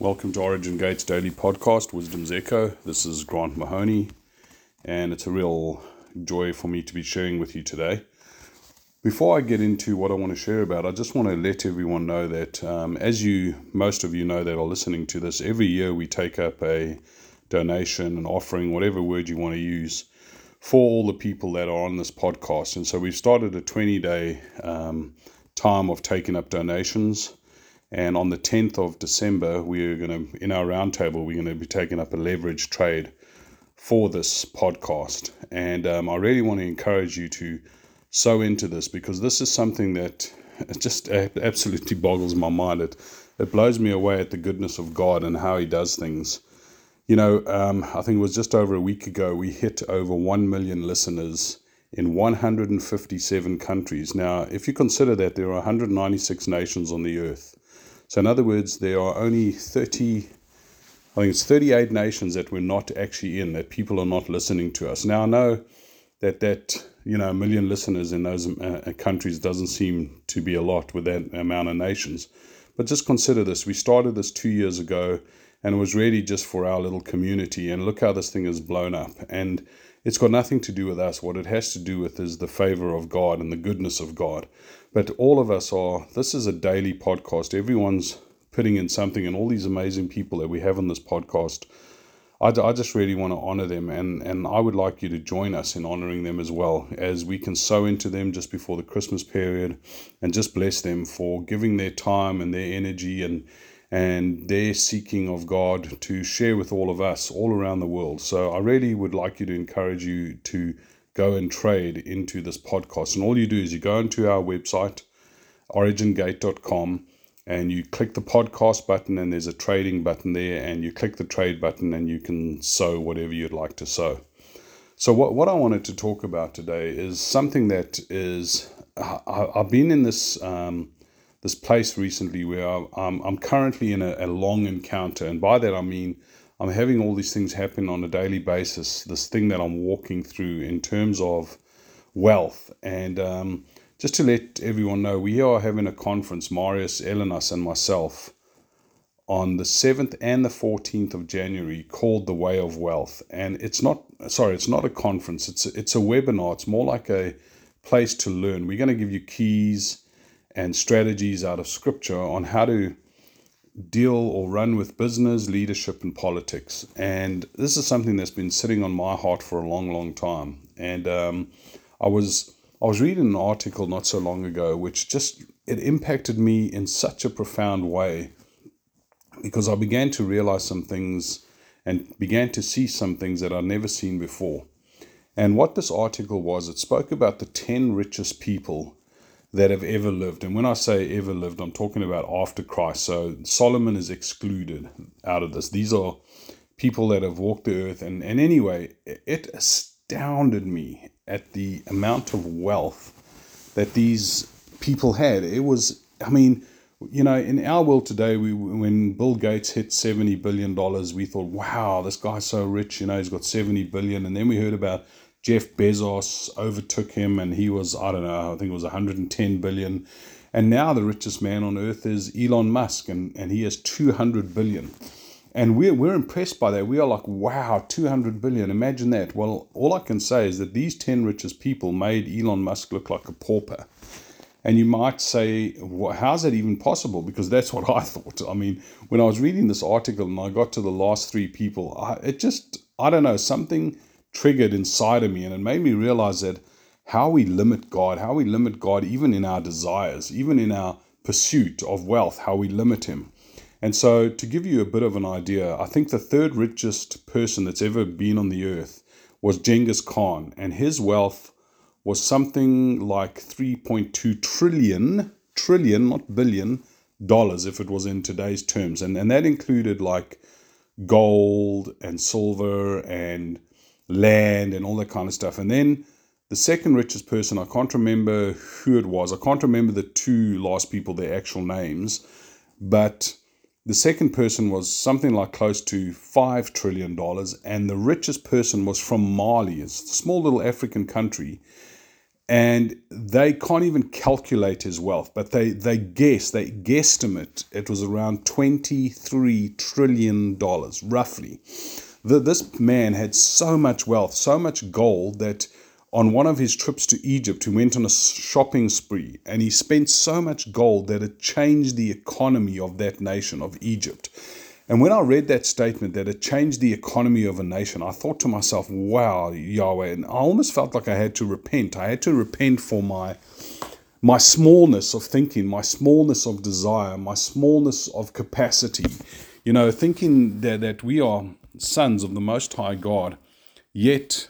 Welcome to Origin Gates Daily Podcast, Wisdom's Echo. This is Grant Mahoney, and it's a real joy for me to be sharing with you today. Before I get into what I want to share about, I just want to let everyone know that, um, as you, most of you know that are listening to this, every year we take up a donation, an offering, whatever word you want to use, for all the people that are on this podcast. And so we've started a 20 day um, time of taking up donations. And on the 10th of December, we're going to, in our roundtable, we're going to be taking up a leverage trade for this podcast. And um, I really want to encourage you to sow into this because this is something that just absolutely boggles my mind. It, it blows me away at the goodness of God and how He does things. You know, um, I think it was just over a week ago, we hit over 1 million listeners in 157 countries. Now, if you consider that there are 196 nations on the earth, so, in other words, there are only 30, I think it's 38 nations that we're not actually in, that people are not listening to us. Now, I know that that, you know, a million listeners in those uh, countries doesn't seem to be a lot with that amount of nations. But just consider this we started this two years ago and it was really just for our little community. And look how this thing has blown up. And it's got nothing to do with us. What it has to do with is the favor of God and the goodness of God. But all of us are, this is a daily podcast. Everyone's putting in something, and all these amazing people that we have on this podcast. I, I just really want to honor them, and, and I would like you to join us in honoring them as well, as we can sow into them just before the Christmas period and just bless them for giving their time and their energy and and their seeking of God to share with all of us all around the world. So I really would like you to encourage you to go and trade into this podcast. And all you do is you go into our website, origingate.com, and you click the podcast button, and there's a trading button there, and you click the trade button, and you can sow whatever you'd like to sow. So, what, what I wanted to talk about today is something that is, I, have been in this. Um, this place recently where I'm, I'm currently in a, a long encounter. And by that I mean I'm having all these things happen on a daily basis, this thing that I'm walking through in terms of wealth. And um, just to let everyone know, we are having a conference, Marius, Elenas, and myself, on the 7th and the 14th of January called The Way of Wealth. And it's not, sorry, it's not a conference, it's a, it's a webinar. It's more like a place to learn. We're going to give you keys and strategies out of scripture on how to deal or run with business, leadership, and politics. And this is something that's been sitting on my heart for a long, long time. And um, I was I was reading an article not so long ago, which just it impacted me in such a profound way because I began to realize some things and began to see some things that I'd never seen before. And what this article was, it spoke about the 10 richest people that have ever lived. And when I say ever lived, I'm talking about after Christ. So Solomon is excluded out of this. These are people that have walked the earth. And, and anyway, it astounded me at the amount of wealth that these people had. It was, I mean, you know, in our world today, we when Bill Gates hit seventy billion dollars, we thought, "Wow, this guy's so rich." You know, he's got seventy billion. And then we heard about Jeff Bezos overtook him and he was, I don't know, I think it was 110 billion. And now the richest man on earth is Elon Musk and, and he has 200 billion. And we're, we're impressed by that. We are like, wow, 200 billion. Imagine that. Well, all I can say is that these 10 richest people made Elon Musk look like a pauper. And you might say, well, how's that even possible? Because that's what I thought. I mean, when I was reading this article and I got to the last three people, I, it just, I don't know, something triggered inside of me and it made me realize that how we limit God, how we limit God even in our desires, even in our pursuit of wealth, how we limit Him. And so, to give you a bit of an idea, I think the third richest person that's ever been on the earth was Genghis Khan, and his wealth was something like 3.2 trillion, trillion, not billion, dollars if it was in today's terms. And, and that included like gold and silver and land and all that kind of stuff. And then the second richest person, I can't remember who it was. I can't remember the two last people, their actual names, but the second person was something like close to $5 trillion. And the richest person was from Mali. It's a small little African country. and they can't even calculate his wealth, but they, they guess, they guesstimate it was around $23 trillion, roughly. This man had so much wealth, so much gold that on one of his trips to Egypt, he went on a shopping spree and he spent so much gold that it changed the economy of that nation, of Egypt. And when I read that statement that it changed the economy of a nation, I thought to myself, wow, Yahweh. And I almost felt like I had to repent. I had to repent for my my smallness of thinking, my smallness of desire, my smallness of capacity. You know, thinking that, that we are sons of the Most High God, yet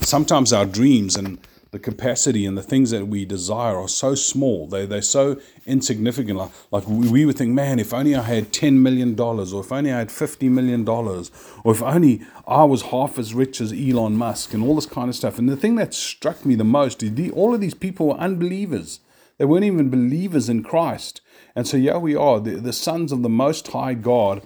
sometimes our dreams and the capacity and the things that we desire are so small. They, they're so insignificant. Like, like we, we would think, man, if only I had $10 million, or if only I had $50 million, or if only I was half as rich as Elon Musk, and all this kind of stuff. And the thing that struck me the most is the, all of these people were unbelievers. They weren't even believers in Christ. And so, yeah, we are the, the sons of the Most High God,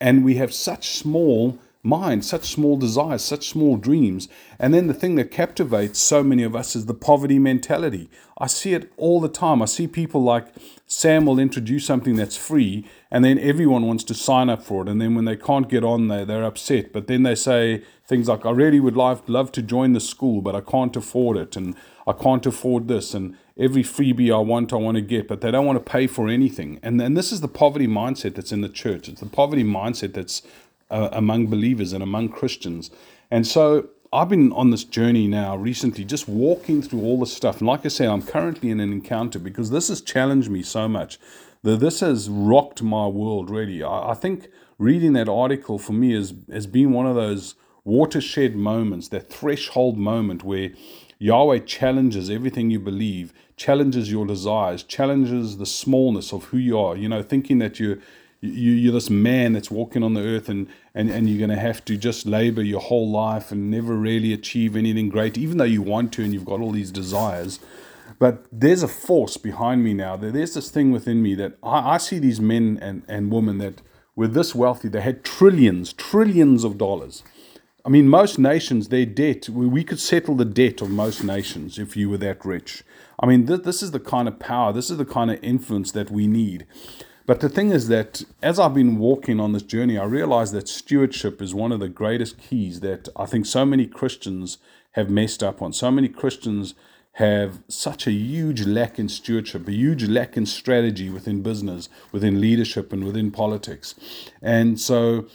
and we have such small minds, such small desires, such small dreams. And then the thing that captivates so many of us is the poverty mentality. I see it all the time. I see people like Sam will introduce something that's free, and then everyone wants to sign up for it. And then when they can't get on there, they're upset. But then they say things like, I really would love, love to join the school, but I can't afford it. And I can't afford this. And every freebie I want, I want to get, but they don't want to pay for anything. And, and this is the poverty mindset that's in the church. It's the poverty mindset that's uh, among believers and among Christians. And so I've been on this journey now recently, just walking through all this stuff. And like I say, I'm currently in an encounter because this has challenged me so much. This has rocked my world really. I, I think reading that article for me has, has been one of those watershed moments, that threshold moment where Yahweh challenges everything you believe, challenges your desires, challenges the smallness of who you are. You know, thinking that you're you, you're this man that's walking on the earth and, and, and you're going to have to just labor your whole life and never really achieve anything great, even though you want to and you've got all these desires. But there's a force behind me now. There's this thing within me that I, I see these men and, and women that were this wealthy. They had trillions, trillions of dollars. I mean, most nations, their debt, we could settle the debt of most nations if you were that rich. I mean, th- this is the kind of power, this is the kind of influence that we need. But the thing is that as I've been walking on this journey, I realize that stewardship is one of the greatest keys that I think so many Christians have messed up on. So many Christians have such a huge lack in stewardship, a huge lack in strategy within business, within leadership, and within politics. And so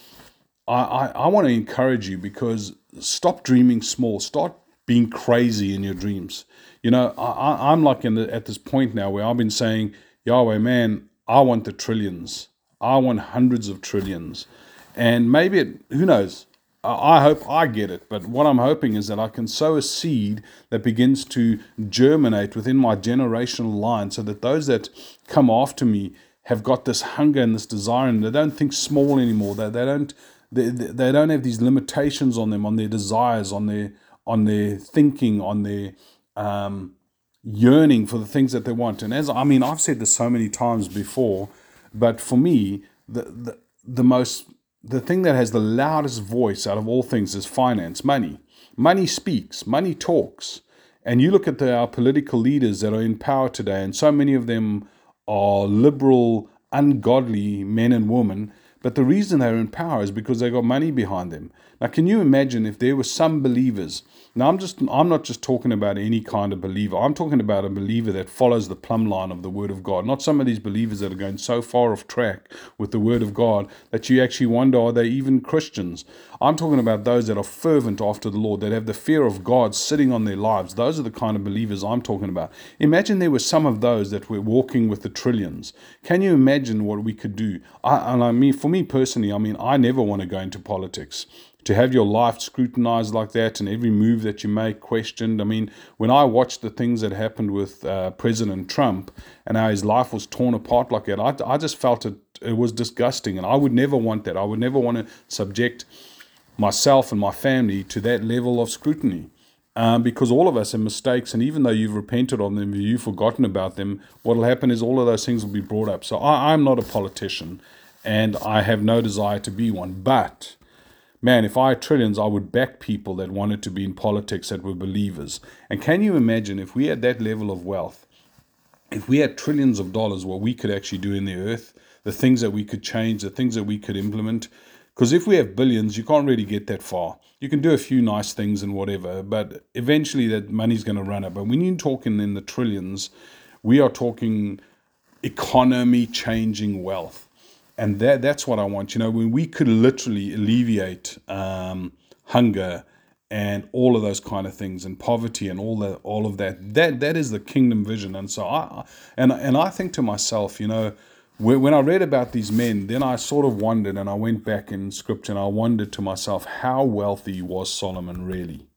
I, I, I want to encourage you because stop dreaming small, start being crazy in your dreams. You know, I, I'm like in the, at this point now where I've been saying, Yahweh, man, I want the trillions. I want hundreds of trillions. And maybe it, who knows? I hope I get it, but what I'm hoping is that I can sow a seed that begins to germinate within my generational line so that those that come after me have got this hunger and this desire and they don't think small anymore. They, they don't they, they don't have these limitations on them, on their desires, on their on their thinking, on their um, yearning for the things that they want. And as I mean, I've said this so many times before, but for me, the the, the most the thing that has the loudest voice out of all things is finance, money. Money speaks, money talks. And you look at the, our political leaders that are in power today, and so many of them are liberal, ungodly men and women. But the reason they're in power is because they got money behind them. Now, can you imagine if there were some believers now I'm just I'm not just talking about any kind of believer. I'm talking about a believer that follows the plumb line of the word of God. Not some of these believers that are going so far off track with the word of God that you actually wonder are they even Christians? I'm talking about those that are fervent after the Lord, that have the fear of God sitting on their lives. Those are the kind of believers I'm talking about. Imagine there were some of those that were walking with the trillions. Can you imagine what we could do? I, and I mean, for me personally, I mean, I never want to go into politics to have your life scrutinized like that and every move that you make questioned. I mean, when I watched the things that happened with uh, President Trump and how his life was torn apart like that, I, I just felt it, it was disgusting. And I would never want that. I would never want to subject myself and my family to that level of scrutiny. Um, because all of us have mistakes, and even though you've repented on them, you've forgotten about them, what will happen is all of those things will be brought up. So I, I'm not a politician, and I have no desire to be one. But man, if I had trillions, I would back people that wanted to be in politics that were believers. And can you imagine if we had that level of wealth, if we had trillions of dollars, what we could actually do in the earth, the things that we could change, the things that we could implement? Because if we have billions, you can't really get that far. You can do a few nice things and whatever, but eventually that money's going to run out. But when you're talking in the trillions, we are talking economy changing wealth and that that's what I want. You know, when we could literally alleviate um, hunger and all of those kind of things and poverty and all that all of that that that is the kingdom vision. And so i and and i think to myself you know when i read about these men then i sort of wondered and i went back in scripture and i wondered to myself how wealthy was solomon really?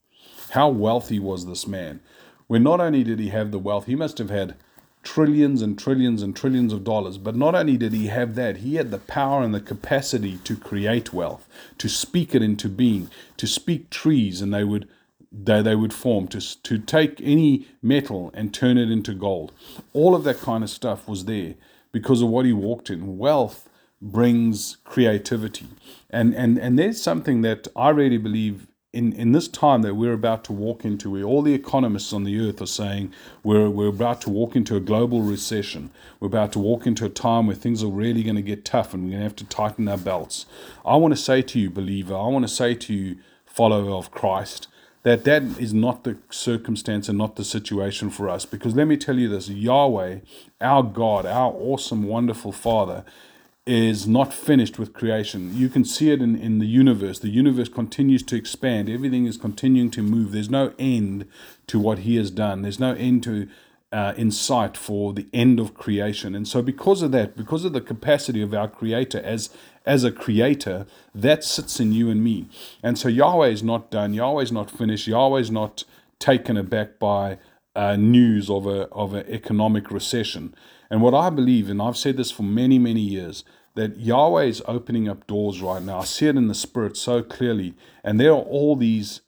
How wealthy was this man? When not only did he have the wealth he must have had trillions and trillions and trillions of dollars. But not only did he have that, he had the power and the capacity to create wealth, to speak it into being, to speak trees and they would they, they would form, to, to take any metal and turn it into gold. All of that kind of stuff was there because of what he walked in. Wealth brings creativity. And and and there's something that I really believe in, in this time that we're about to walk into, where all the economists on the earth are saying we're, we're about to walk into a global recession, we're about to walk into a time where things are really going to get tough and we're going to have to tighten our belts. I want to say to you, believer, I want to say to you, follower of Christ, that that is not the circumstance and not the situation for us. Because let me tell you this Yahweh, our God, our awesome, wonderful Father, is not finished with creation. You can see it in, in the universe. The universe continues to expand, everything is continuing to move. There's no end to what He has done, there's no end to. Uh, in sight for the end of creation, and so because of that, because of the capacity of our Creator as as a creator, that sits in you and me. And so Yahweh is not done. Yahweh is not finished. Yahweh is not taken aback by uh, news of a of an economic recession. And what I believe, and I've said this for many, many years, that Yahweh is opening up doors right now. I see it in the spirit so clearly. And there are all these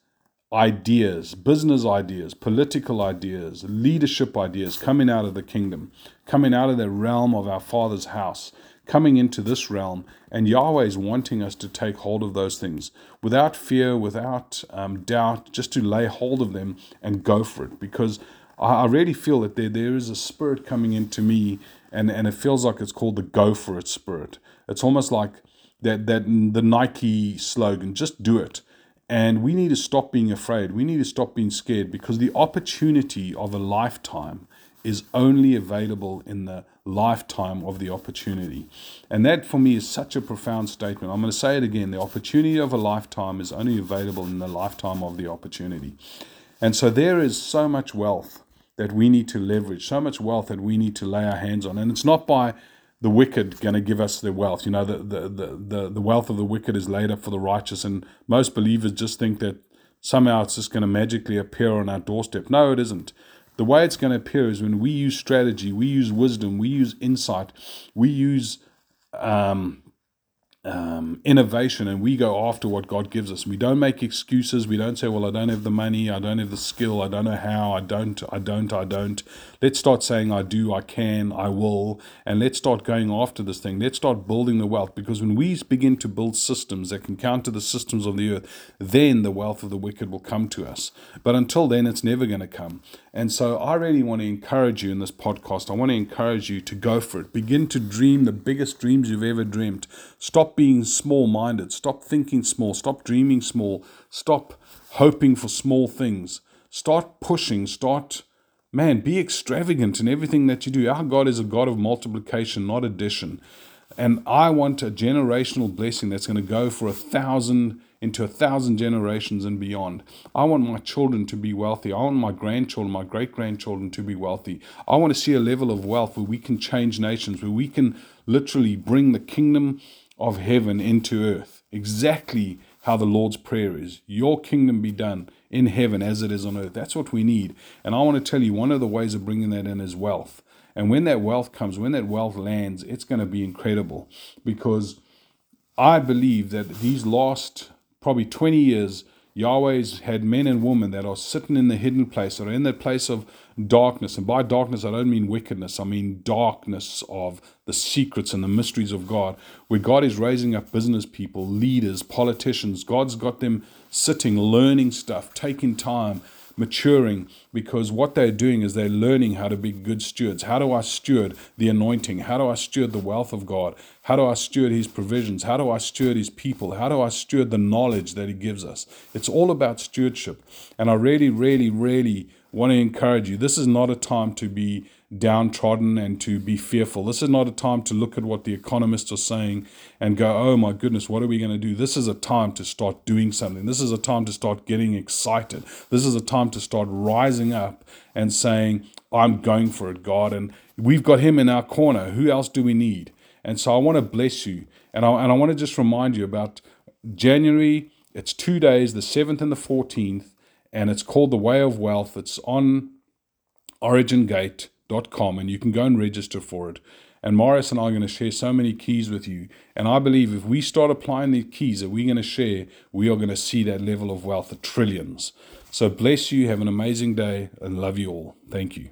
ideas, business ideas, political ideas, leadership ideas coming out of the kingdom, coming out of the realm of our Father's house, coming into this realm. And Yahweh is wanting us to take hold of those things without fear, without um, doubt, just to lay hold of them and go for it. Because I, really feel that there, there is a spirit coming into me, and, and it feels like it's called the go for it spirit. It's almost like that, that the Nike slogan, just do it. And we need to stop being afraid. We need to stop being scared because the opportunity of a lifetime is only available in the lifetime of the opportunity. And that for me is such a profound statement. I'm going to say it again the opportunity of a lifetime is only available in the lifetime of the opportunity. And so there is so much wealth that we need to leverage, so much wealth that we need to lay our hands on. And it's not by the wicked going to give us their wealth. You know, the, the, the, the, wealth of the wicked is laid up for the righteous. And most believers just think that somehow it's just going to magically appear on our doorstep. No, it isn't. The way it's going to appear is when we use strategy, we use wisdom, we use insight, we use um, um, innovation and we go after what God gives us. We don't make excuses. We don't say, well, I don't have the money. I don't have the skill. I don't know how. I don't, I don't, I don't. Let's start saying, I do, I can, I will. And let's start going after this thing. Let's start building the wealth because when we begin to build systems that can counter the systems of the earth, then the wealth of the wicked will come to us. But until then, it's never going to come. And so I really want to encourage you in this podcast. I want to encourage you to go for it. Begin to dream the biggest dreams you've ever dreamed. Stop being small minded. Stop thinking small. Stop dreaming small. Stop hoping for small things. Start pushing. Start, man, be extravagant in everything that you do. Our God is a God of multiplication, not addition. And I want a generational blessing that's going to go for a thousand into a thousand generations and beyond. I want my children to be wealthy. I want my grandchildren, my great grandchildren to be wealthy. I want to see a level of wealth where we can change nations, where we can literally bring the kingdom of heaven into earth. Exactly how the Lord's Prayer is Your kingdom be done in heaven as it is on earth. That's what we need. And I want to tell you one of the ways of bringing that in is wealth. And when that wealth comes, when that wealth lands, it's going to be incredible because I believe that these last probably 20 years, Yahweh's had men and women that are sitting in the hidden place, or in that place of darkness. And by darkness, I don't mean wickedness, I mean darkness of the secrets and the mysteries of God, where God is raising up business people, leaders, politicians. God's got them sitting, learning stuff, taking time, maturing because what they're doing is they're learning how to be good stewards. How do I steward the anointing? How do I steward the wealth of God? How do I steward His provisions? How do I steward His people? How do I steward the knowledge that He gives us? It's all about stewardship. And I really, really, really want to encourage you. This is not a time to be downtrodden and to be fearful. This is not a time to look at what the economists are saying and go, oh my goodness, what are we going to do? This is a time to start doing something. This is a time to start getting excited. This is a time to start rising up and saying, I'm going for it, God. And we've got Him in our corner. Who else do we need? And so I want to bless you. And I, and I want to just remind you about January. It's two days, the 7th and the 14th, and it's called The Way of Wealth. It's on Origin Gate com and you can go and register for it. And Morris and I are going to share so many keys with you. And I believe if we start applying the keys that we're going to share, we are going to see that level of wealth of trillions. So bless you. Have an amazing day and love you all. Thank you.